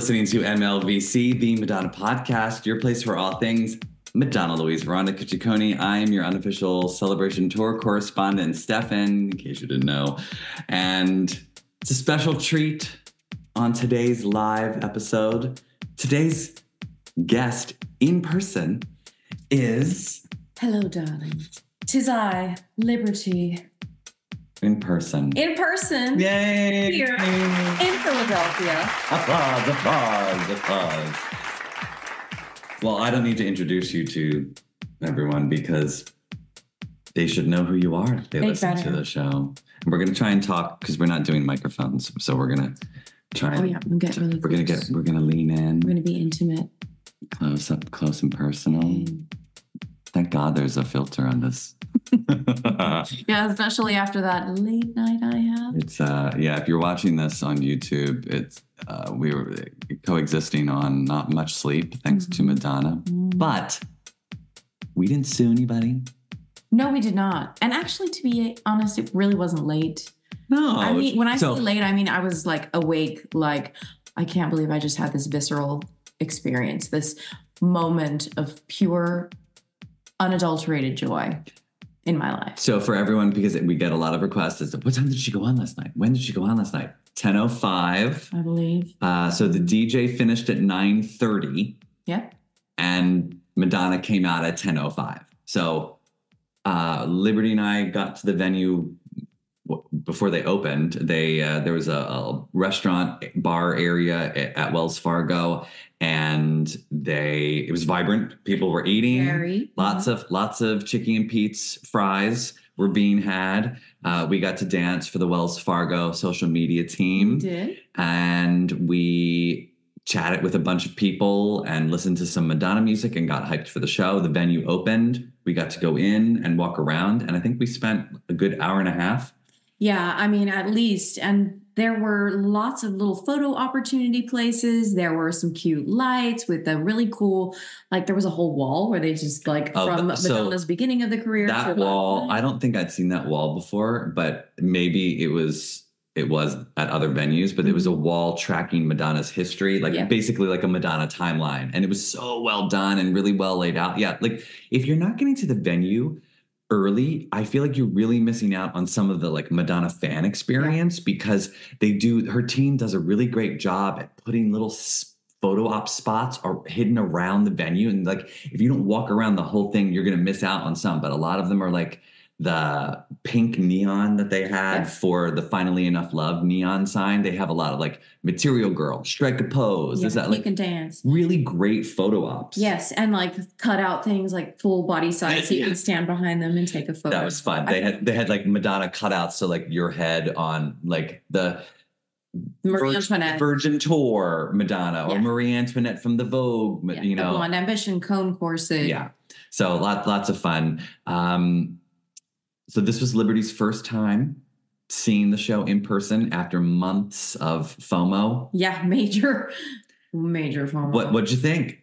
Listening to MLVC, the Madonna podcast, your place for all things Madonna Louise Veronica Ciccone. I am your unofficial celebration tour correspondent, Stefan, in case you didn't know. And it's a special treat on today's live episode. Today's guest in person is Hello, darling. Tis I, Liberty, in person. in person Yay! Here. in Philadelphia. Applause, applause, applause. Well, I don't need to introduce you to everyone because they should know who you are if they They listen to the show. And we're going to try and talk because we're not doing microphones. So we're going to try Oh and yeah, we'll get really. we're going to get, we're going to lean in We're gonna be intimate. close up, close and personal. And- Thank God there's a filter on this. yeah, especially after that late night I had. It's uh yeah, if you're watching this on YouTube, it's uh we were coexisting on not much sleep thanks to Mhm. Madonna. Mm. But we didn't sue anybody. no, we did not. And actually, to be honest, it really wasn't late. No. I mean, when I so, say late, I mean I was like awake. Like I can't believe I just had this visceral experience, this moment of pure, unadulterated joy in my life. so for everyone, because we get a lot of requests as to what time did she go on last night? When did she go on last night? 10.05. I believe. Uh, so the DJ finished at 9.30 Yeah. and Madonna came out at 10:05. So uh, Liberty and I got to the venue before they opened. They uh, there was a, a restaurant bar area at, at Wells Fargo, and they it was vibrant. People were eating. Very. Lots of lots of Chickie's and Pete's fries were being had. Uh, we got to dance for the Wells Fargo social media team did. and we chatted with a bunch of people and listened to some Madonna music and got hyped for the show. The venue opened. We got to go in and walk around, and I think we spent a good hour and a half. Yeah, I mean, at least. And there were lots of little photo opportunity places. There were some cute lights with a really cool, like, there was a whole wall where they just, like, Oh, from so Madonna's beginning of the career. That wall, I don't think I'd seen that wall before, but maybe it was it was at other venues, but it was a mm-hmm. wall tracking Madonna's history, like Yeah. basically like a Madonna timeline. And it was so well done and really well laid out. Yeah, like if you're not getting to the venue early, I feel like you're really missing out on some of the like Madonna fan experience because they do her team does a really great job at putting little photo op spots are hidden around the venue. And like if you don't walk around the whole thing you're going to miss out on some but a lot of them are like the pink neon that they had Yeah. for the finally enough love neon sign they have a lot of like material girl strike a pose Yeah, is that you like can dance. really great photo ops Yes, and like cut out things like full body size so you Yeah. can stand behind them and take a photo. That was fun. They had they had like Madonna cutouts, so like your head on like the Marie Antoinette, Virgin Tour Madonna or Yeah. Marie Antoinette from the Vogue, yeah, you the know. blonde ambition cone corset. Yeah. So lots lots of fun. Um, so this was Liberty's first time seeing the show in person after months of FOMO. yeah, major, major FOMO. What what'd you think?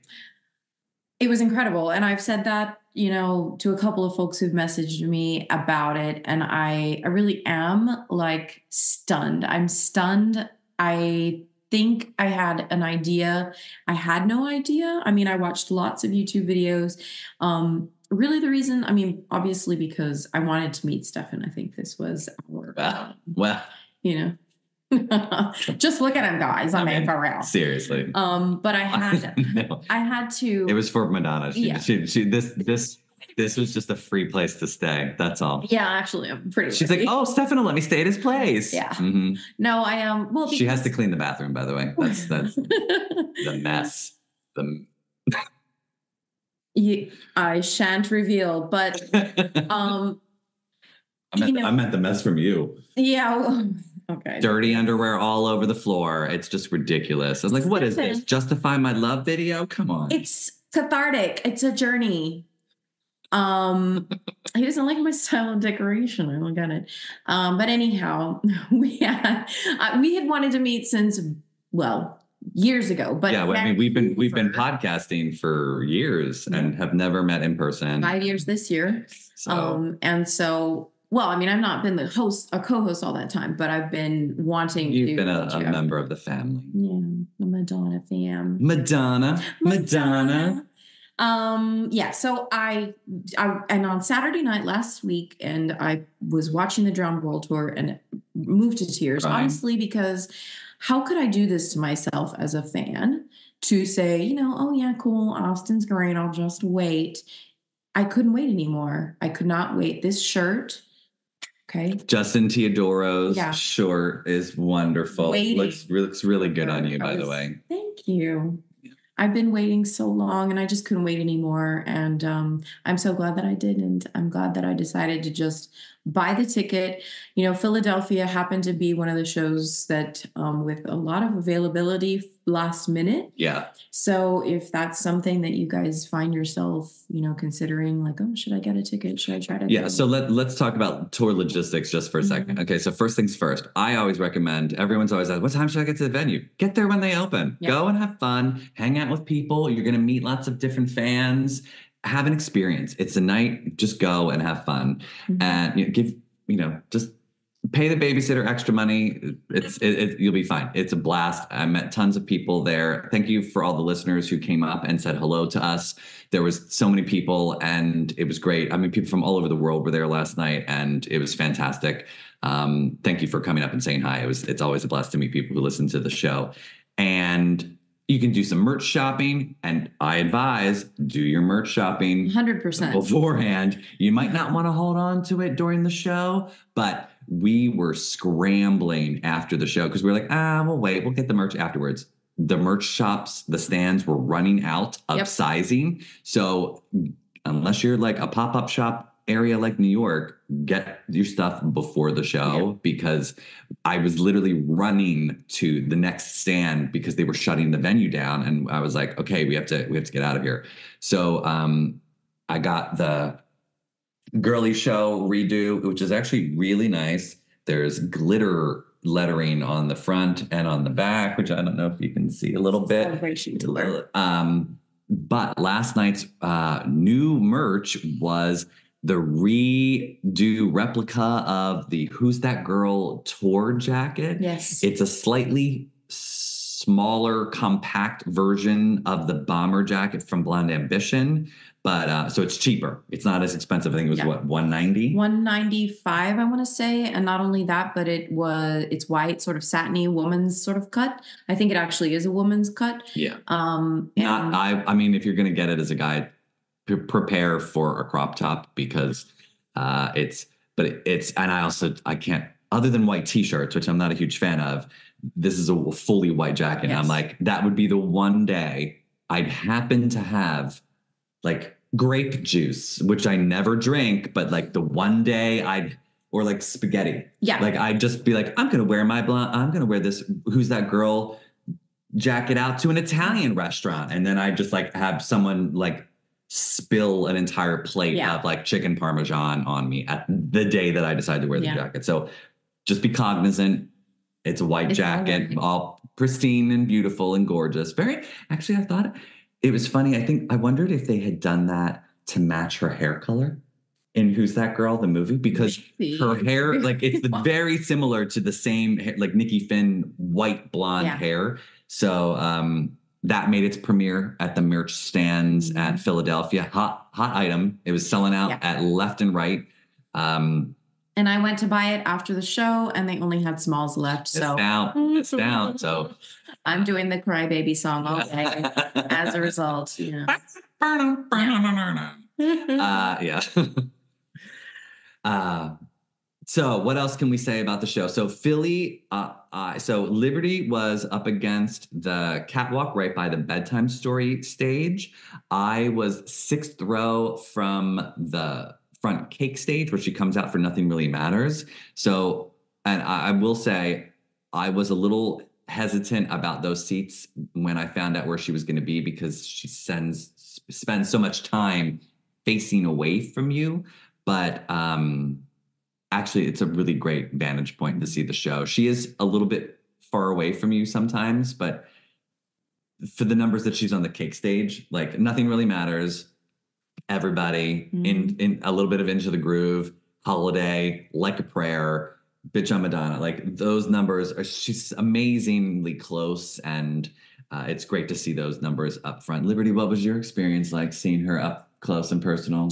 It was incredible. And I've said that, you know, to a couple of folks who've messaged me about it. And I, I really am like stunned. I'm stunned. I think I had an idea. I had no idea. I mean, I watched lots of YouTube videos. Um, really the reason, I mean, obviously because I wanted to meet Stefan. I think this was our, Well, well, you know, just look at him, guys. I, I mean, mean, for real. seriously. Um, but I had, No, I had to. it was for Madonna. She, Yeah. she, she, this this this was just a free place to stay. That's all. Yeah, actually, I'm pretty. She's like, oh, Stefan will let me stay at his place. Yeah. Mhm. no, I am. well, She has to clean the bathroom, by the way. That's that's the mess. The You- I shan't reveal, but um, I meant, you know- I meant the mess from you. yeah. well, Okay. Dirty underwear all over the floor. It's just ridiculous. I was like, what is this? Justify my love video? Come on. It's cathartic. It's a journey. Um, he doesn't like my style of decoration. I don't get it. Um, but anyhow, we had uh, we had wanted to meet since well years ago. But yeah, I mean, we've been we've been podcasting for years and have never met in person. five years this year. So Um, and so well, I mean, I've not been the host, a co-host all that time, but I've been wanting You've to. been a, a member of the family. Yeah, the Madonna fam. Madonna, Madonna. Um, yeah, so I, I and on Saturday night last week, and I was watching the Drowned World Tour and moved to tears, Crying. honestly, because how could I do this to myself as a fan to say, you know, oh yeah, cool, Austin's great, I'll just wait. I couldn't wait anymore. I could not wait. This shirt, okay, Justin Teodoro's Yeah. short is wonderful. Waiting. Looks looks really good on you, by the way. Thank you. I've been waiting so long and I just couldn't wait anymore. And um, I'm so glad that I did. And I'm glad that I decided to just buy the ticket. You know, Philadelphia happened to be one of the shows that, um, with a lot of availability last minute. Yeah. So if that's something that you guys find yourself, you know, considering, like, oh, should I get a ticket? Should I try to? Yeah, go? so let, let's talk about tour logistics just for a second. Mhm. Okay, so first things first, I always recommend everyone's always asked, what time should I get to the venue? Get there when they open. Yeah. Go and have fun, hang out with people. You're going to meet lots of different fans, have an experience. It's a night, just go and have fun. Mhm. And you know, give, you know, just pay the babysitter extra money. It's it, it, you'll be fine. It's a blast. I met tons of people there. Thank you for all the listeners who came up and said hello to us. There was so many people, and it was great. I mean, people from all over the world were there last night, and it was fantastic. Um, thank you for coming up and saying hi. It was it's always a blast to meet people who listen to the show, and you can do some merch shopping. And I advise do your merch shopping 100%. beforehand. You might not want to hold on to it during the show, but we were scrambling after the show because we were like, ah, we'll wait. We'll get the merch afterwards. The merch shops, the stands were running out of Yep. sizing. So unless you're like a pop-up shop area like New York, get your stuff before the show because I was literally running to the next stand because they were shutting the venue down and I was like, okay, we have to we have to get out of here. So um I got the girly show redo, which is actually really nice. There's glitter lettering on the front and on the back, which I don't know if you can see a little bit. Celebration tour. Um, but last night's uh, new merch was the redo replica of the Who's That Girl tour jacket. Yes. It's a slightly smaller, compact version of the bomber jacket from Blonde Ambition, but uh, so it's cheaper. It's not as expensive. I think it was Yeah. what 190. 195 i want to say and not only that but it was it's white sort of satiny woman's sort of cut i think it actually is a woman's cut Yeah. um Not and- I I mean if you're going to get it as a guy prepare for a crop top because uh it's but it, it's and I also I can't other than white t-shirts which I'm not a huge fan of this is a fully white jacket. And I'm like that would be the one day I'd happen to have like grape juice which I never drink but like the one day I'd or like spaghetti. Yeah. Like I'd just be like, I'm gonna wear my blonde, I'm gonna wear this who's that girl jacket out to an Italian restaurant. And then I just like have someone like spill an entire plate Yeah. of like chicken parmesan on me at the day that I decide to wear the Yeah. jacket. So just be cognizant. It's a white It's jacket, white. all pristine and beautiful and gorgeous. Very actually, I thought it was funny. I think I wondered if they had done that to match her hair color in Who's That Girl, the movie, because Maybe. her hair like it's very similar to the same hair, like Nikki Finn white blonde Yeah. hair so um that made its premiere at the merch stands Mhm. at Philadelphia. Hot hot item. It was selling out Yeah. at left and right. Um and i went to buy it after the show and they only had smalls left it's so down it's down so. I'm doing the crybaby song all day as a result you know. Uh yeah. Uh so what else can we say about the show? So philly uh, uh so liberty was up against the catwalk right by the bedtime story stage. I was sixth row from the front cake stage where she comes out for nothing really matters. So and i, I will say i was a little hesitant about those seats when i found out where she was going to be because she sends spends so much time facing away from you. But um actually it's a really great vantage point to see the show she is a little bit far away from you sometimes but for the numbers that she's on the cake stage like nothing really matters everybody in in a little bit of into the groove Holiday, Like a Prayer, Bitch I'm Madonna. Like those numbers are she's amazingly close and uh, it's great to see those numbers up front. Liberty, what was your experience like seeing her up close and personal?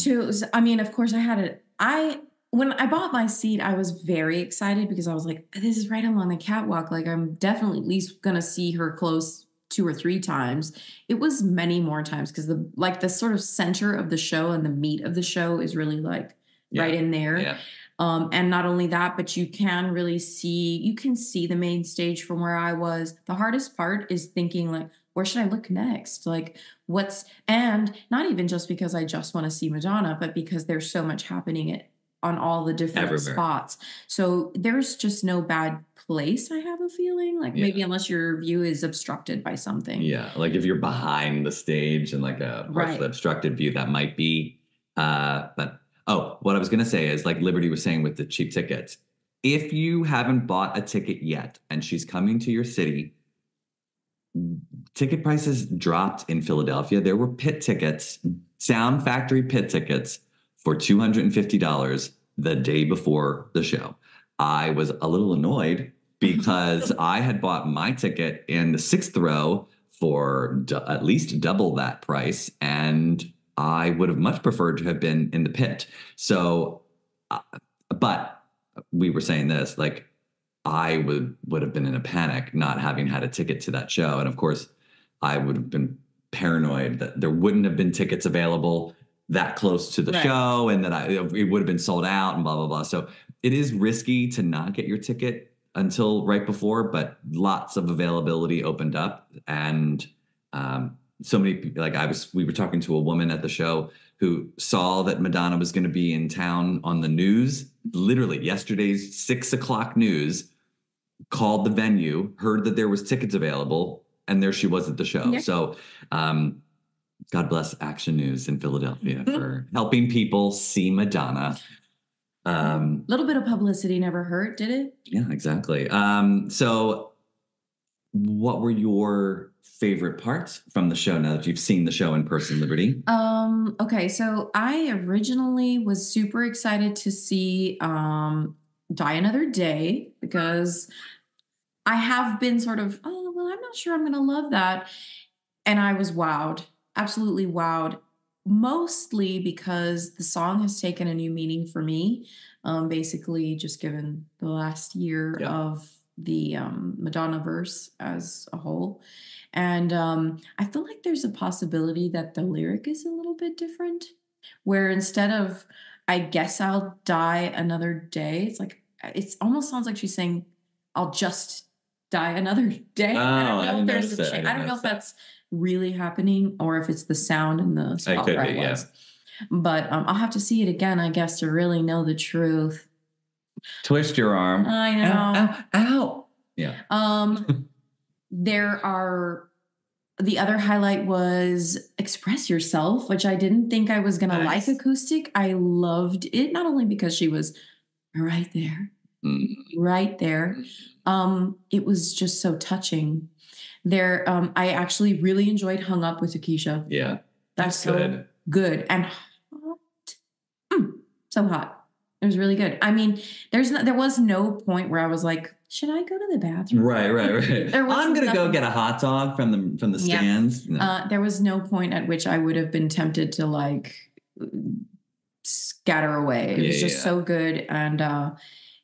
I mean, of course, I had it. I when I bought my seat, I was very excited because I was like, "This is right along the catwalk. Like, I'm definitely at least gonna see her close two or three times." It was many more times because the like the sort of center of the show and the meat of the show is really like Yeah. right in there. Yeah. Um, and not only that, but you can really see you can see the main stage from where I was. The hardest part is thinking like, where should I look next? Like, what's and not even just because I just want to see Madonna, but because there's so much happening at on all the different Everywhere. spots. So there's just no bad place. I have a feeling like Yeah. maybe unless your view is obstructed by something. Yeah, like if you're behind the stage and like a partially Right. obstructed view, that might be. Uh, but oh, what I was gonna say is like Liberty was saying with the cheap tickets. If you haven't bought a ticket yet and she's coming to your city, ticket prices dropped in Philadelphia. There were pit tickets, Sound Factory pit tickets for $250 the day before the show. I was a little annoyed because I had bought my ticket in the sixth row for d- at least double that price. And I would have much preferred to have been in the pit. So, uh, but we were saying this like, I would would have been in a panic not having had a ticket to that show, and of course, I would have been paranoid that there wouldn't have been tickets available that close to the Right. show, and that I, it would have been sold out, and blah blah blah. So it is risky to not get your ticket until right before, but lots of availability opened up, and um, so many people. Like I was, we were talking to a woman at the show who saw that Madonna was going to be in town on the news, literally yesterday's six o'clock news. Called the venue, heard that there was tickets available, and there she was at the show. Yeah. So, um, God bless Action News in Philadelphia for helping people see Madonna. Um, A little bit of publicity never hurt, did it? yeah, exactly. Um, so, what were your favorite parts from the show now that you've seen the show in person, Liberty? Um, okay, so I originally was super excited to see um Die Another Day because I have been sort of, oh, well, I'm not sure I'm gonna love that. And I was wowed, absolutely wowed, mostly because the song has taken a new meaning for me. Um, basically, just given the last year Yeah. of the um, Madonna verse as a whole. And um, I feel like there's a possibility that the lyric is a little bit different, where instead of "I guess I'll die another day," it's like it almost sounds like she's saying, "I'll just die another day." Oh, I I don't know didn't if there's a that. I I don't know if that. that's really happening or if it's the sound and the spot could where be, I yeah. was. But um, I'll have to see it again, I guess, to really know the truth. Twist your arm. I know. Ow, ow, ow. Yeah. Um, there are the other highlight was express yourself, which I didn't think I was gonna Nice. like acoustic. I loved it not only because she was right there, Mm. right there. Um, it was just so touching. There, um, I actually really enjoyed "Hung Up" with Tokischa. Yeah. That's so good. good and hot. Mm, so hot. It was really good. I mean, there's no, there was no point where I was like, should I go to the bathroom? Right, right, right. There was I'm gonna go get a hot dog from the from the Yeah. stands. No. Uh, there was no point at which I would have been tempted to like scatter away. It Yeah, was just yeah. so good, and uh,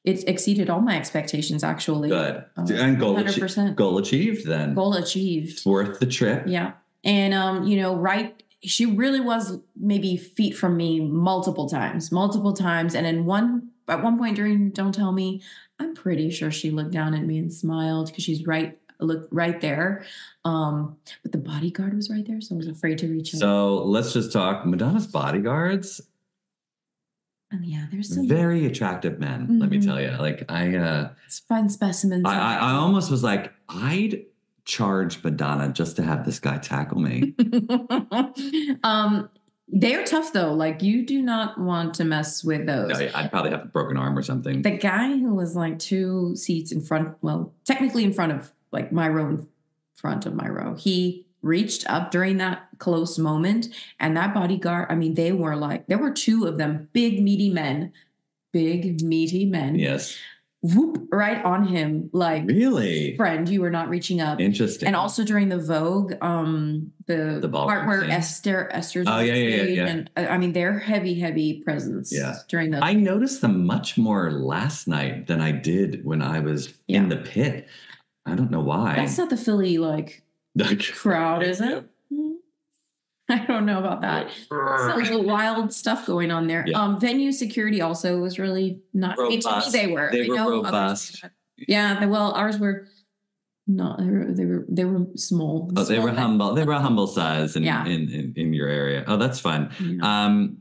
it exceeded all my expectations. Actually, Good. Uh, and goal, hundred achie- percent goal achieved then. goal achieved. It's worth the trip. Yeah, and um, you know, right. She really was maybe feet from me multiple times, multiple times, and in one at one point during "Don't Tell Me," I'm pretty sure she looked down at me and smiled because she's right look right there. Um, but the bodyguard was right there, so I was afraid to reach out. So let's just talk Madonna's bodyguards. And yeah, there's some Very attractive men, let me Mhm. tell you. Like I uh it's fun specimens. I, I I almost was like, I'd charge Madonna just to have this guy tackle me. um, they're tough though. Like you do not want to mess with those. No, I'd probably have a broken arm or something. The guy who was like two seats in front, well, technically in front of like my row in front of my row, he reached up during that close moment. And that bodyguard, I mean, they were like, there were two of them, big, meaty men big, meaty men. Yes. Whoop right on him, like Really? friend, you were not reaching up. Interesting. And also during the Vogue, um, the, The part where scene. Esther, Esther's Oh, yeah, yeah, yeah, yeah. and uh, I mean they're heavy, heavy presence. Yeah. during the I noticed them much more last night than I did when I was Yeah. in the pit. I don't know why. That's not the Philly like crowd, is it? Hmm. I don't know about that. Some wild stuff going on there. Yeah. Um, venue security also was really not. I mean, to me, Robust. they were. They I were know others- robust. yeah. the- Well, ours were not. They were. They were. They were small. Oh, they were humble. They were a humble size in, Yeah. in, in in your area. Oh, that's fun. venue. Um,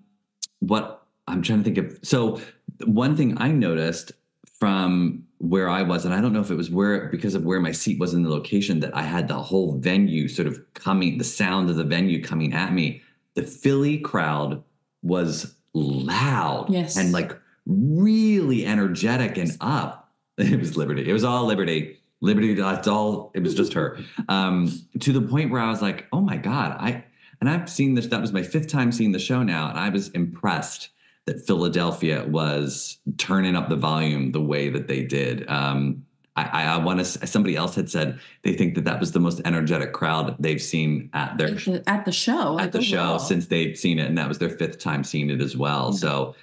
what I'm trying to think of. So one thing I noticed from where I was, and I don't know if it was where because of where my seat was in the location, that I had the whole venue sort of coming, the sound of the venue coming at me. The Philly crowd was loud, Yes. and like really energetic and up. It was Liberty. It was all Liberty. Liberty. That's all. It was just her. Um, to the point where I was like, oh my god, I and I've seen this. That was my fifth time seeing the show now, and I was impressed that Philadelphia was turning up the volume the way that they did. Um, I, I, I want to. Somebody else had said they think that that was the most energetic crowd they've seen at their at the, at the show. at like, the show overall. since they've seen it, and that was their fifth time seeing it as well. Yeah. So,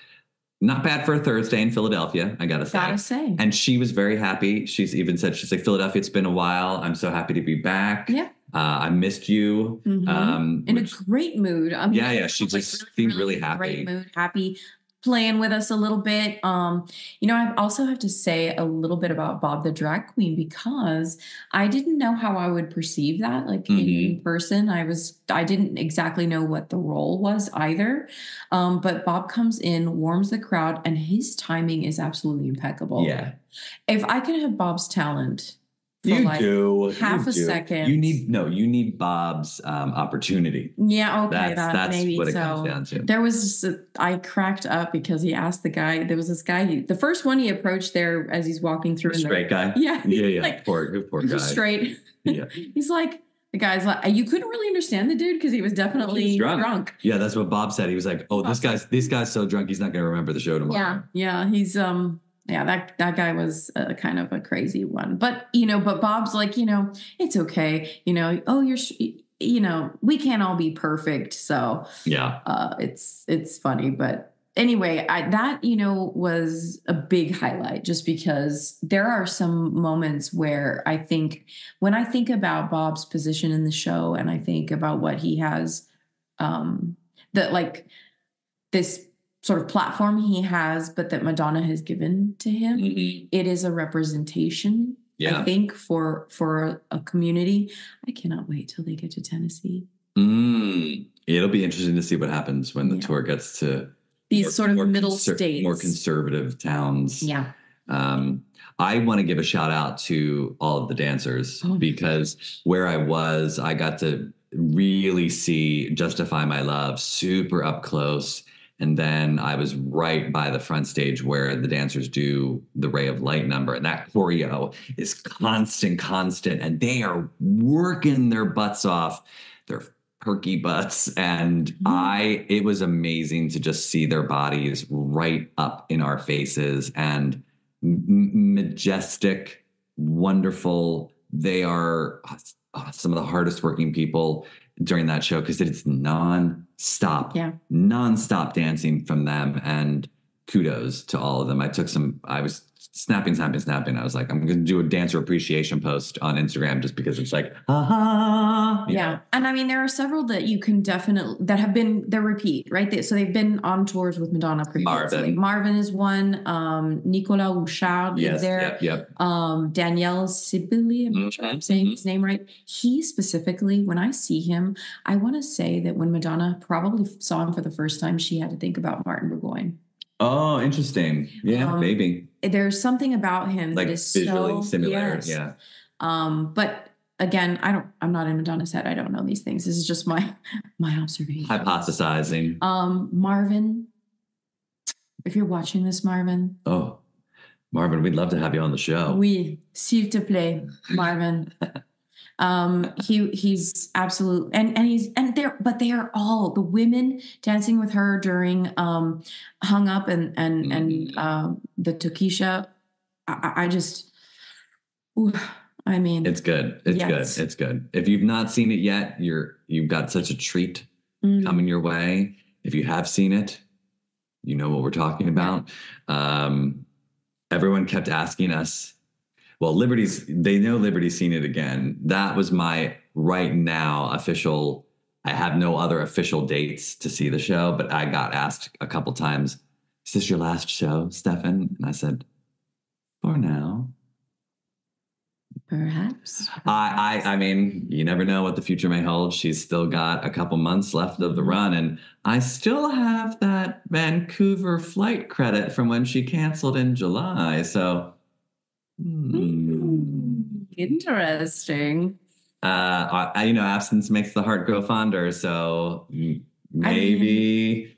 not bad for a Thursday in Philadelphia, I gotta say. Gotta say. And she was very happy. She's even said, she's like, Philadelphia, it's been a while. I'm so happy to be back. yeah. Uh, I missed you. Mhm. Um, in which- a great mood. I mean, Yeah, yeah, she like, just seemed really happy. Great mood, happy, playing with us a little bit. Um, you know, I also have to say a little bit about Bob the drag queen because I didn't know how I would perceive that, like Mhm. in person. I was, I didn't exactly know what the role was either. Um, but Bob comes in, warms the crowd, and his timing is absolutely impeccable. yeah. If I could have Bob's talent. You like, do. half you a do. second. You need, no, you need Bob's um, opportunity. Yeah, okay, That's, that that's maybe what it so. comes down to. There was just a, I cracked up because he asked the guy. There was this guy. He, the first one he approached there as he's walking through. in the- Straight guy. Yeah, Yeah, yeah. Like poor, poor guy. straight. Yeah. He's like the guy's like you couldn't really understand the dude because he was definitely drunk. drunk. Yeah, that's what Bob said. He was like, "Oh, this guy's this guy's so drunk, he's not going to remember the show tomorrow." Yeah, yeah. He's um. Yeah, that that guy was uh, kind of a crazy one, but you know, but Bob's like, you know, it's okay. You know, oh, you're, you know, we can't all be perfect, so yeah, uh, it's it's funny, but anyway, I, that you know was a big highlight just because there are some moments where I think when I think about Bob's position in the show and I think about what he has, um, that like this sort of platform he has, but that Madonna has given to him. Mhm. It is a representation, yeah. I think, for for a community. I cannot wait till they get to Tennessee. Mm. It'll be interesting to see what happens when the Yeah. tour gets to These more- sort of more middle conser- states, more conservative towns. Yeah. Um, I want to give a shout out to all of the dancers Oh. because where I was, I got to really see Justify My Love super up close. And then I was right by the front stage where the dancers do the Ray of Light number. And that choreo is constant, constant. And they are working their butts off, their perky butts. And Mhm. I, it was amazing to just see their bodies right up in our faces and majestic, wonderful. They are uh, some of the hardest working people during that show because it's non-stop Yeah. non-stop dancing from them and kudos to all of them i took some i was snapping snapping snapping i was like i'm going to do a dancer appreciation post on instagram just because it's like ah Yeah. And I mean, there are several that you can definitely, that have been, they're repeat, right? They, so they've been on tours with Madonna previously. Marvin. Marvin is one. Um, Nicolas Huchard yes is there. yep yep Um, Danielle Sibili, I'm not sure I'm saying mhm. his name right. He specifically, when I see him, I want to say that when Madonna probably saw him for the first time, she had to think about Martin Burgoyne. oh interesting yeah Um, maybe There's something about him like that is visually so, similar yes. yeah Um, but again, I don't. I'm not in Madonna's head. I don't know these things. This is just my my observation. hypothesizing Um, Marvin, if you're watching this, Marvin, oh marvin we'd love to have you on the show oui, s'il te plaît, Marvin. Um, he he's absolute and and he's and they're but they are all the women dancing with her during um hung up and and and Mhm. um the Tokischa. I, I- just, ooh, I mean, It's good. It's Yes. good. It's good. If you've not seen it yet, you're you've got such a treat mm, coming your way. If you have seen it, you know what we're talking about. Um, everyone kept asking us. Well, Liberty's they know Liberty's seen it again. That was my right now official. I have no other official dates to see the show, but I got asked a couple times, "Is this your last show, Stefan?" And I said, "For now." perhaps. I, I I mean, you never know what the future may hold. She's still got a couple months left of the run, and I still have that Vancouver flight credit from when she canceled in July. So, hmm. Interesting. uh, I, I- you know, absence makes the heart grow fonder. So maybe it's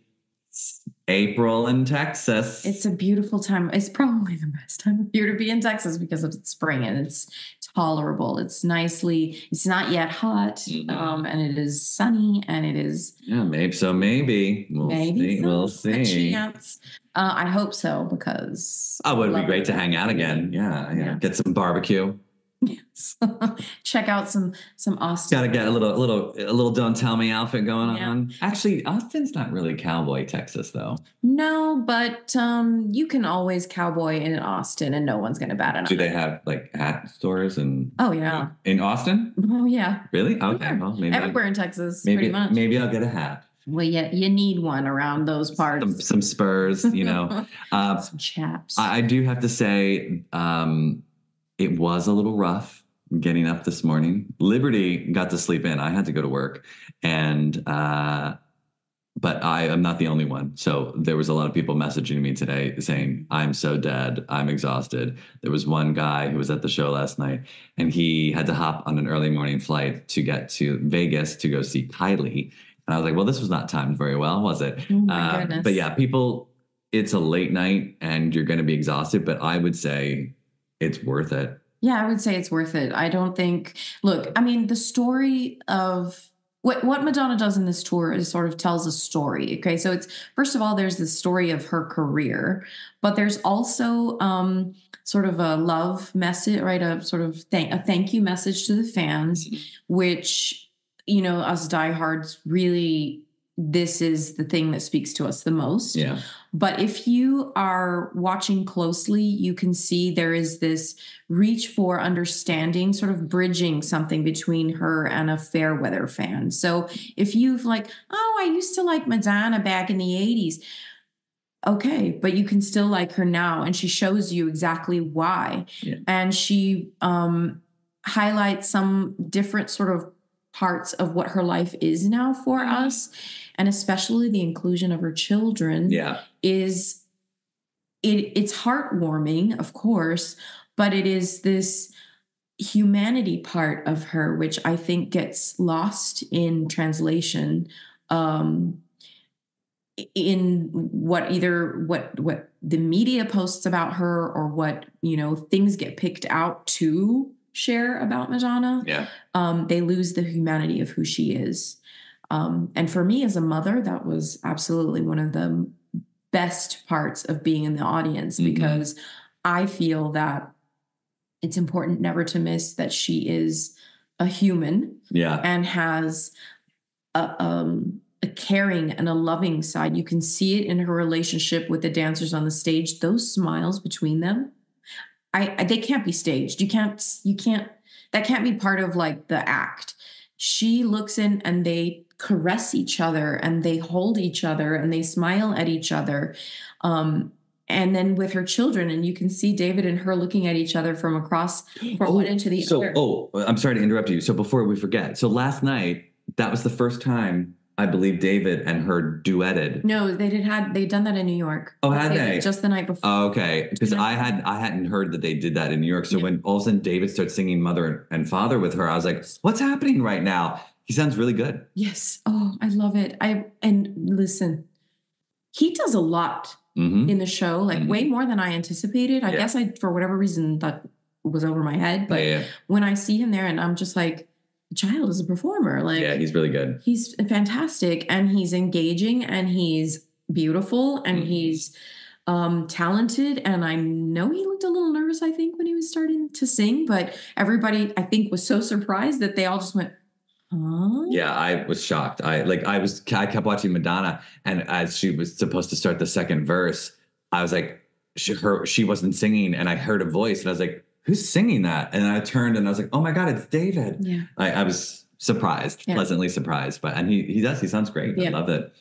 April in Texas. It's a beautiful time. It's probably the best time of year to be in Texas because it's spring and it's tolerable. It's nicely, it's not yet hot, Mhm. um, and it is sunny and it is yeah, maybe so. Maybe we'll maybe see. We'll so, a see. chance. Uh, I hope so because Oh, it would be great it. to hang out again. Yeah, yeah. Yeah. Get some barbecue. Yes. Check out some some Austin. Got to get a little, a little, a little. Don't tell me outfit going Yeah. on. Actually, Austin's not really cowboy Texas though. No, but um, you can always cowboy in Austin, and no one's going to bat an Do they have like hat stores and Oh yeah. in Austin? Oh yeah. Really? Okay. Well, maybe I- Everywhere in Texas, maybe pretty much. maybe I'll get a hat. Well, yeah, you need one around those parts. Some, some spurs, you know. uh, some chaps. I, I do have to say, um, it was a little rough getting up this morning. Liberty got to sleep in. I had to go to work, and uh, but I am not the only one. So there was a lot of people messaging me today saying, "I'm so dead. I'm exhausted." There was one guy who was at the show last night, and he had to hop on an early morning flight to get to Vegas to go see Kylie. And I was like, "Well, this was not timed very well, was it?" oh Uh, but yeah, people, it's a late night and you're going to be exhausted, but I would say it's worth it. Yeah, I would say it's worth it. I don't think. Look, I mean, the story of what what Madonna does in this tour is sort of tells a story. Okay, so it's first of all, there's the story of her career, but there's also um, sort of a love message, right? A sort of thank a thank you message to the fans, which you know us diehards really. This is the thing that speaks to us the most. Yeah. But if you are watching closely, you can see there is this reach for understanding, sort of bridging something between her and a fair weather fan. So if you've like, oh, I used to like Madonna back in the 80s. Okay, but you can still like her now. And she shows you exactly why. Yeah. And she um highlights some different sort of parts of what her life is now for us. And especially the inclusion of her children Yeah. is it it's heartwarming of course but it is this humanity part of her which i think gets lost in translation um in what either what what the media posts about her or what you know things get picked out to share about madonna Yeah. um, they lose the humanity of who she is. Um, and for me as a mother, that was absolutely one of the best parts of being in the audience Mhm. because I feel that it's important never to miss that she is a human Yeah. and has a, um, a caring and a loving side. You can see it in her relationship with the dancers on the stage. Those smiles between them, I, I they can't be staged. You can't. You can't. That can't be part of like the act. She looks in and they caress each other and they hold each other and they smile at each other. Um, and then with her children, and you can see David and her looking at each other from across from one end to the so, other. oh, I'm sorry to interrupt you. So before we forget, so last night that was the first time I believe David and her duetted. No, they did had they'd done that in New York. Oh, had did they? Just the night before. Oh, okay, because. I had I hadn't heard that they did that in New York. So Yeah. when all of a sudden David starts singing "Mother and Father" with her, I was like, "What's happening right now?" He sounds really good. yes. Oh, I love it. I and listen, he does a lot hmm in the show, like Mhm. way more than I anticipated. I Yeah. guess I for whatever reason that was over my head. But yeah, when I see him there and I'm just like, the child is a performer. Like yeah, he's really good. he's fantastic and he's engaging and he's beautiful and Mhm. he's um talented and i know he looked a little nervous i think when he was starting to sing but everybody i think was so surprised that they all just went huh Yeah, I was shocked. I like I was I kept watching Madonna, and as she was supposed to start the second verse, I was like, she her she wasn't singing, and I heard a voice, and I was like, who's singing that? And I turned and I was like, oh my god, it's David. yeah I, I was surprised, Yeah. pleasantly surprised, but and he he does he sounds great. I love it.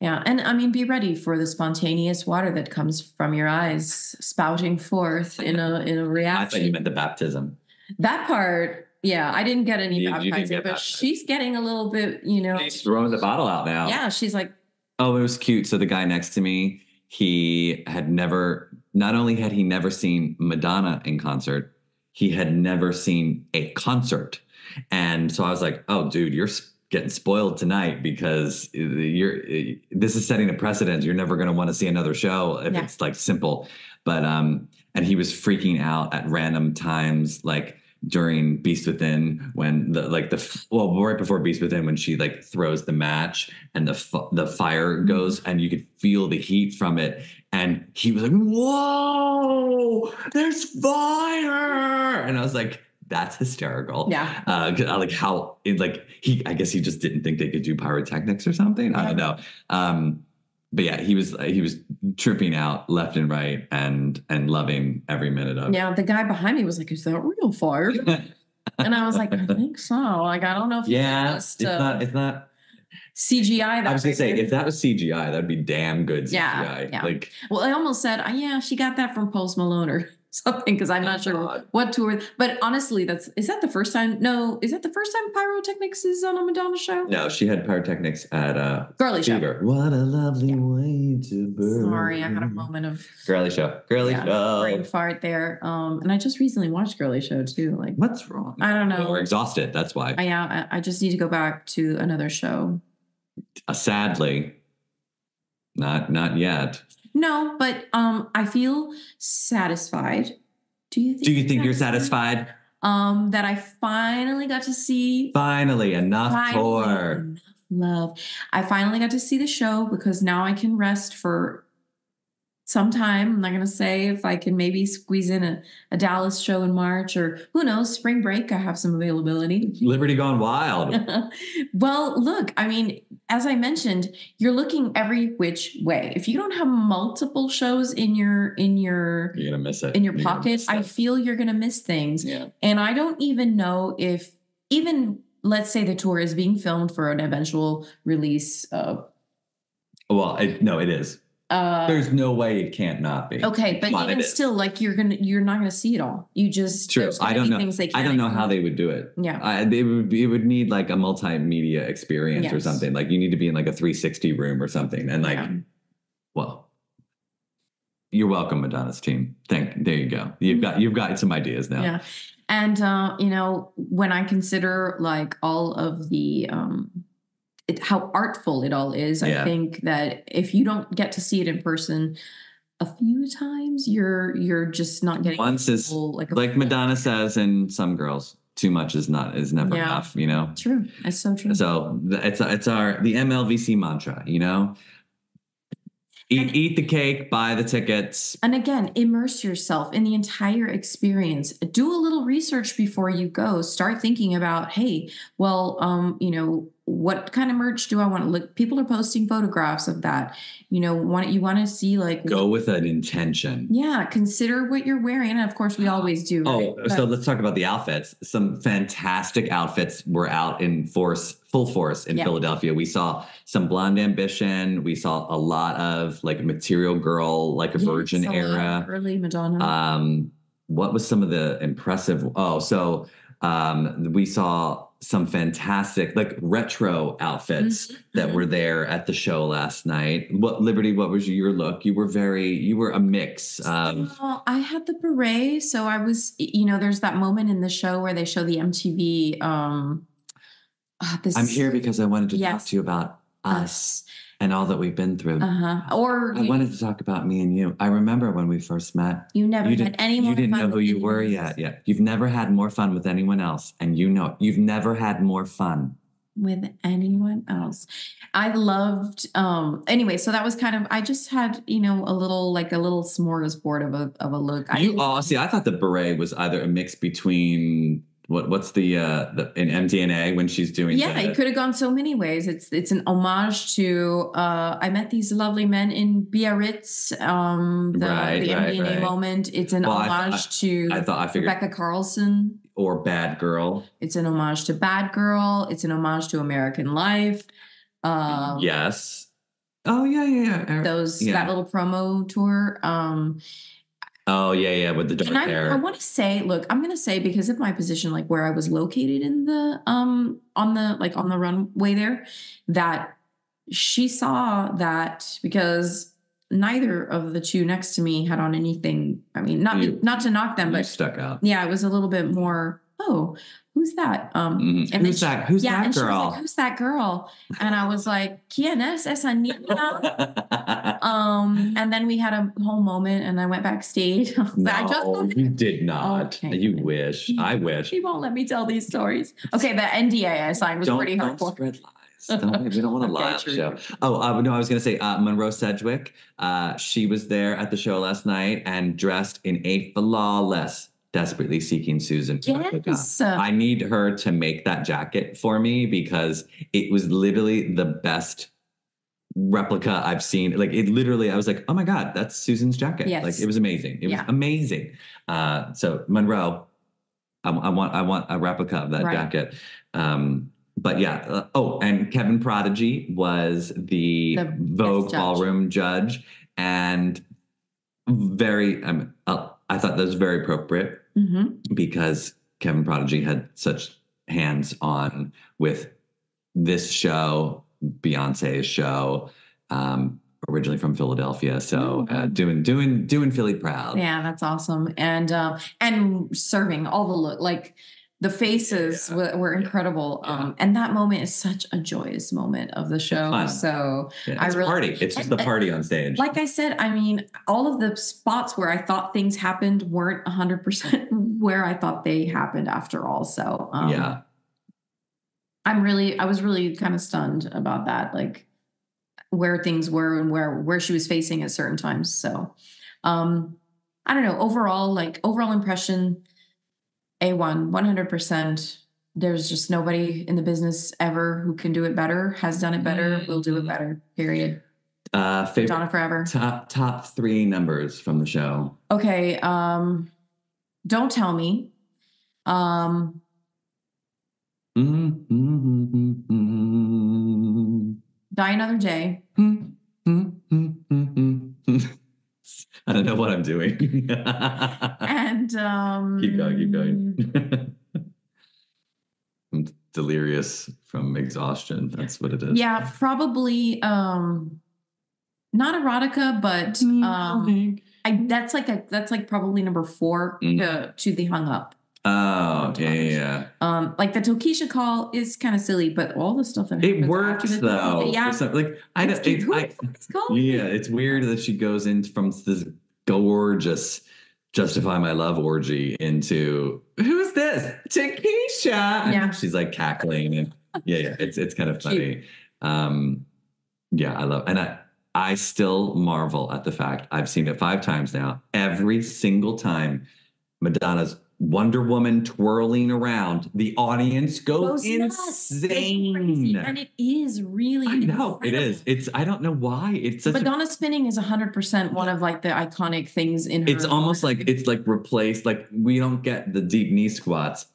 yeah and i mean be ready for the spontaneous water that comes from your eyes spouting forth in a in a I thought you meant the baptism. that part yeah i didn't get any You- you get but baptized. she's getting a little bit you know He's throwing the bottle out now. yeah she's like Oh, it was cute. So the guy next to me, he had never, not only had he never seen Madonna in concert, he had never seen a concert. And so I was like, oh, dude, you're getting spoiled tonight because you're, this is setting a precedent. You're never going to want to see another show if Yeah. it's like simple. But, um, and he was freaking out at random times, like, during Beast Within when the like the well right before Beast Within when she like throws the match and the the fire Mm-hmm. goes and you could feel the heat from it. And he was like whoa there's fire! And I was like that's hysterical. Yeah. Uh like how it like he I guess he just didn't think they could do pyrotechnics or something? I don't know. Um but yeah he was he was tripping out left and right and and loving every minute of it. Yeah, the guy behind me was like, "Is that real fire?" And I was like, "I think so." Like, I don't know if Yeah, it's not. It's not. CGI. That I was gonna say if that was CGI, that'd be damn good CGI. Yeah, yeah. Like well, I almost said, uh, "Yeah, she got that from Post Malone or something," because I'm not Oh, sure God. what tour. But honestly, that's is that the first time? No, is that the first time Pyrotechnics is on a Madonna show? no, she had pyrotechnics at uh Girly show. What a lovely way to burn. Sorry, I had a moment of Girly show. Girly yeah, show. brain fart there. Um, and I just recently watched Girly Show too. Like, What's wrong? I don't know. We're exhausted. That's why. I, yeah, I, I just need to go back to another show. Uh, sadly, not not yet. No, but um, I feel satisfied. Do you think? Do you think you're satisfied? Um, that I finally got to see Finally, enough finally tour. enough love. I finally got to see the show because now I can rest for some time. I'm not gonna say if I can maybe squeeze in a, a Dallas show in March or who knows, spring break. I have some availability. Liberty gone wild. well, look, I mean, as I mentioned, you're looking every which way. If you don't have multiple shows in your in your You're gonna miss it. in your You're pocket, I feel you're going to miss things. Yeah. And I don't even know if even let's say the tour is being filmed for an eventual release uh Well, no, it is. Uh There's no way it can't not be. okay, but even it still like you're going to you're not going to see it all. You just True. I don't know. I don't know how they would do it. Yeah. I, they would be, it would need like a multimedia experience or something. Like you need to be in like a 360 room or something. And like, Yeah. well, you're welcome, Madonna's team. Thank. There you go. You've got you've got some ideas now. Yeah. And uh, you know, when I consider like all of the um it, how artful it all is, Yeah. I think that if you don't get to see it in person a few times, you're you're just not getting Once is full, like like Madonna says in some girls, too much is not is never Yeah. enough. You know. True, that's so true. So it's it's our the MLVC mantra. You know. Eat, eat the cake, buy the tickets. And again, immerse yourself in the entire experience. Do a little research before you go. Start thinking about, hey, well, um, you know, what kind of merch do I want to look? People are posting photographs of that. You know, want you want to see like Go with an intention. Yeah, consider what you're wearing. And of course, we always do. Oh, right? so But- let's talk about the outfits. Some fantastic outfits were out in force, full force in Yeah. Philadelphia. We saw some Blonde Ambition. We saw a lot of like Material Girl, like a Yes, Virgin a era. early Madonna. Um, what was some of the impressive? Oh, so um, we saw some fantastic like retro outfits Mhm, that mhm. were there at the show last night. What Liberty? What was your look? You were very. You were a mix of. Well, I had the beret, so I was, you know, there's that moment in the show where they show the MTV. Um, ah, this I'm here because I wanted to talk to you about us and all that we've been through. Uh-huh. Or I you, wanted to talk about me and you. I remember when we first met. you never you had any you didn't know who you were anyone yet. Yeah. You've never had more fun with anyone else. And you know. You've never had more fun. with anyone else. I loved um anyway, so that was kind of I just had, you know, a little like a little smorgasbord of a of a look. I you didn't- all see, I thought the beret was either a mix between what what's the uh the in MDNA when she's doing yeah, the, it could have gone so many ways. It's it's an homage to uh I met these lovely men in Biarritz, um the, Right, the right, MDNA right. moment. It's an Well, I homage to I thought I figured Rebecca Carlson. or bad girl. It's an homage to Bad Girl. It's an homage to American Life. Um yes. Oh yeah, yeah, yeah. those yeah. that little promo tour. Um Oh yeah, yeah, with the dark and I, hair. I want to say, look, I'm gonna say because of my position, like where I was located in the um on the like on the runway there, that she saw that because neither of the two next to me had on anything. I mean, not You- not to knock them, but stuck out. yeah, it was a little bit more. Oh, who's that? Um, Mhm. and Who's she- that? Who's yeah, that and she was girl? like, "Who's that girl?" And I was like, "Quién es esa niña?" Um, and then we had a whole moment, and I went backstage. But I just no, you did not. Okay. You wish. I wish. She won't let me tell these stories. Okay, the NDA I signed was don't, pretty don't spread lies. Don't, we don't want to lie on the show. Oh, uh, no, I was going to say uh, Monroe Sedgwick. Uh, she was there at the show last night and dressed in a flawless, desperately seeking Susan. Yes. I need her to make that jacket for me because it was literally the best replica I've seen. Like it literally, I was like, oh my God, that's Susan's jacket. Yes. Like it was amazing. It was Yeah. amazing. Uh, so Monroe, I, I want I want a replica of that Right. jacket. Um, but yeah. uh, oh, and Kevin Prodigy was the, The Vogue judge. ballroom judge, and very. Um, uh, I thought that was very appropriate Mhm. because Kevin Prodigy had such hands on with this show, Beyonce's show, um, originally from Philadelphia. So uh, Mhm. doing doing doing Philly proud. Yeah, that's awesome. And um and serving all the look like the faces Yeah. were, were incredible. Yeah. Um and that moment is such a joyous moment of the show. fun. So Yeah, I it's a really- party. It's just the party on stage. like I said, I mean, all of the spots where I thought things happened weren't 100% where I thought they happened after all. So, um, yeah. I'm really, I was really kind of stunned about that, like where things were and where, where she was facing at certain times. So, um, I don't know, overall, like overall impression, A1, 100%. There's just nobody in the business ever who can do it better, has done it better, will do it better, period. Uh, favorite Donna forever. top top three numbers from the show. Okay, um don't tell me. Um Mm, mm, mm, mm, die another day. I don't know what I'm doing. And um keep going, keep going. I'm delirious from exhaustion. That's what it is. Yeah, probably um not erotica, but um I that's like a that's like probably number 4 Mm. to, to the hung up. Oh, yeah, yeah. Um like the Tokischa call is kind of silly, but all the stuff that It works though. Yeah. some- like I don't. It, I, the fuck is calling Yeah, it's weird that she goes in from this gorgeous justify my love orgy into who's this? Tokischa. And Yeah. She's like cackling and yeah, yeah. It's it's kind of Cute. funny. Um yeah, I love and I I still marvel at the fact I've seen it five times now. Every single time Madonna's Wonder Woman twirling around, the audience goes, Goes nuts. It's crazy. insane. And it is really I know incredible. is. It's I don't know why. It's such a Madonna spinning is 100% one of like the iconic things in her. it's almost like it's like replaced like we don't get the deep knee squats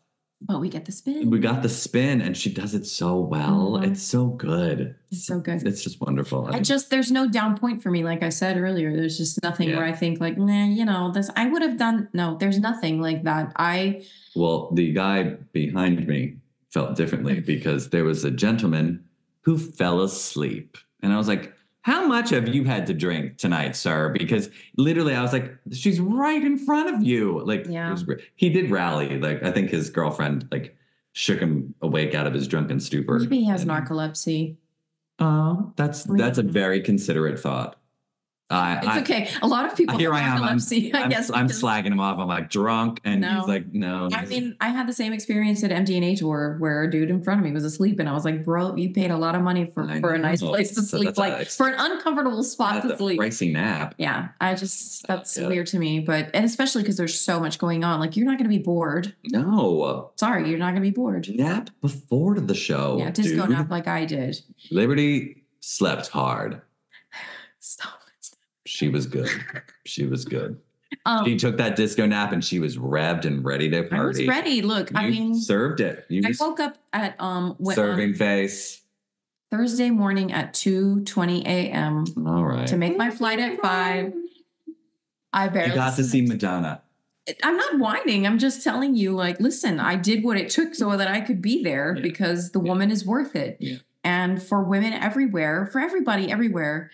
but we get the spin. we got the spin and she does it so well Mhm. it's so good It's so good. it's just wonderful I I just there's no down point for me. Like I said earlier, there's just nothing Yeah. where I think like, nah, you know, this I would have done. No, there's nothing like that. I well the guy behind me felt differently because there was a gentleman who fell asleep and i was like how much have you had to drink tonight sir because literally i was like she's right in front of you like it Yeah. was great. he did rally like i think his girlfriend like shook him awake out of his drunken stupor maybe he has And- narcolepsy. Oh, that's that's a very considerate thought. I, It's I, okay. A lot of people here I am. I'm, I I'm. I'm slagging him off. I'm like drunk, and No. he's like, no. I mean, I had the same experience at MDNA tour where a dude in front of me was asleep, and I was like, "Bro, you paid a lot of money for, I for a nice place to So sleep, that's a- like for an uncomfortable spot to sleep." pricey nap. Yeah, I just oh, that's Yeah. weird to me, but and especially because there's so much going on. Like, you're not going to be bored. No, Sorry, you're not going to be bored. nap before the show. yeah, just dude. nap like I did. Liberty slept hard. She was good. She was good. Um, she took that disco nap and she was revved and ready to party. I was ready. Look, I mean, served it. You I woke up at um when, serving face. Thursday morning at two twenty a.m. All right. to make my flight at five. I barely You got to see. Madonna. I'm not whining. I'm just telling you, like, listen, I did what it took so that I could be there Yeah. because the Yeah. woman is worth it. Yeah. And for women everywhere, for everybody everywhere,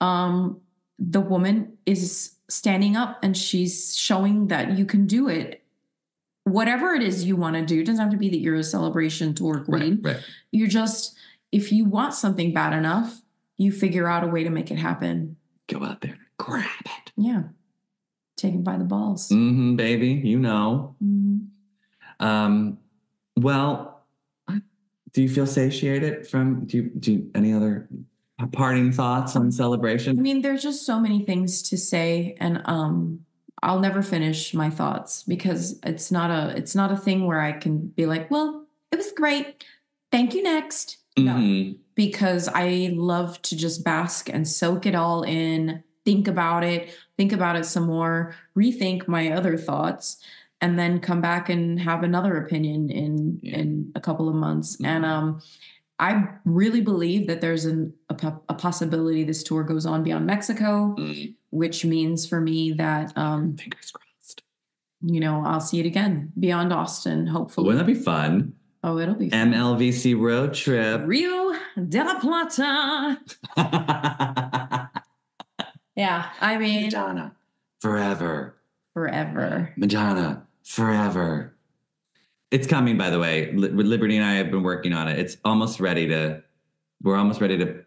um, the woman is standing up and she's showing that you can do it. Whatever it is you want to do, it doesn't have to be that you're a celebration tour queen. Right, right. You're just, if you want something bad enough, you figure out a way to make it happen. Go out there, grab it. Yeah. Taken by the balls. hmm baby. You know. Mhm. Um, well, do you feel satiated from? Do you do you, any other parting thoughts on celebration? I mean, there's just so many things to say, and um, I'll never finish my thoughts because it's not a it's not a thing where I can be like, well, it was great. Thank you. Next. No, Mhm. because I love to just bask and soak it all in, think about it, think about it some more, rethink my other thoughts, and then come back and have another opinion in Yeah. in a couple of months. Mhm. And um, I really believe that there's an, a, a possibility this tour goes on beyond Mexico, Mm. which means for me that um, Fingers crossed. you know I'll see it again beyond Austin, hopefully. Wouldn't that be fun? oh, it'll be fun. MLVC road trip. Rio de la Plata. Yeah, I mean Madonna forever. forever. Madonna forever. It's coming, by the way. Li- Liberty and I have been working on it. It's almost ready to. We're almost ready to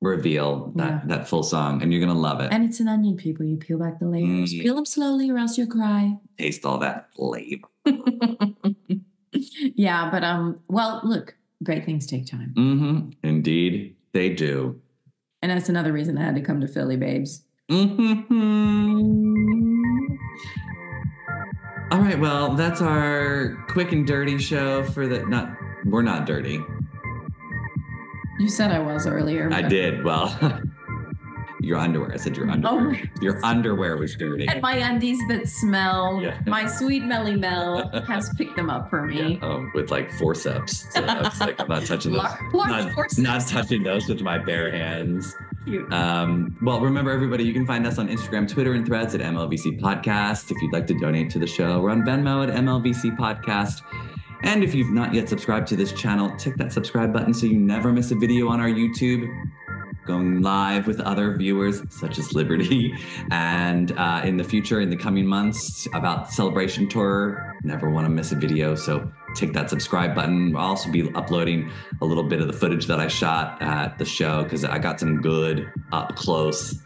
reveal that Yeah. that full song, and you're gonna love it. And it's an onion, people. You peel back the layers. Mm. Peel them slowly, or else you'll cry. Taste all that flavor. yeah, but um, well, look, great things take time, Mm-hmm. Indeed, they do. and that's another reason I had to come to Philly, babes. Mm-hmm. All right, well, that's our quick and dirty show for the not. We're not dirty. You said I was earlier. I did. Well, your underwear. I said your underwear. Oh. Your underwear was dirty. And my undies that smell, Yeah. my sweet Melly Mel has picked them up for me. Yeah, um, with like forceps. So I was like, I'm not touching those. Lar- large Not, forceps. not touching those with my bare hands. Um, well, remember, everybody, you can find us on Instagram, Twitter, and threads at MLVC Podcast. If you'd like to donate to the show, we're on Venmo at MLVC Podcast. And if you've not yet subscribed to this channel, tick that subscribe button so you never miss a video on our YouTube. Going live with other viewers such as Liberty, and uh, in the future, in the coming months, about Celebration Tour. Never want to miss a video, so tick that subscribe button. I'll also be uploading a little bit of the footage that I shot at the show because I got some good up close,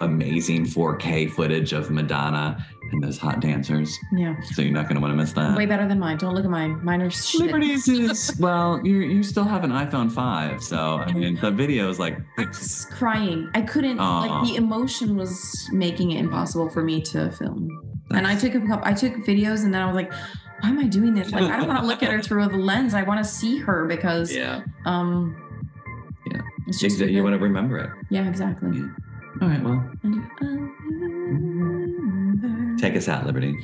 amazing 4K footage of Madonna and those hot dancers. Yeah. So you're not going to want to miss that. Way better than mine. Don't look at mine. Mine are shit. Liberties is well, you you still have an iPhone five, so I mean the video is like I was crying. I couldn't Aw. like the emotion was making it impossible for me to film. And I took a couple I took videos and then I was like, why am I doing this? Like I don't want to look at her through the lens. I want to see her because yeah, um Yeah. It's just you want to remember it. Yeah, exactly. Yeah. All right, well, And I'll remember take us out, Liberty.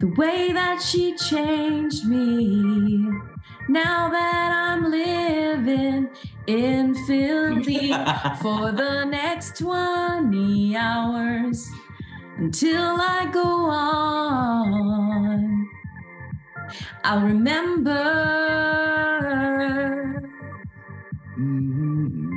the way that she changed me. Now that I'm living in Philly for the next 20 hours until I go on. I'll remember Mm-hmm.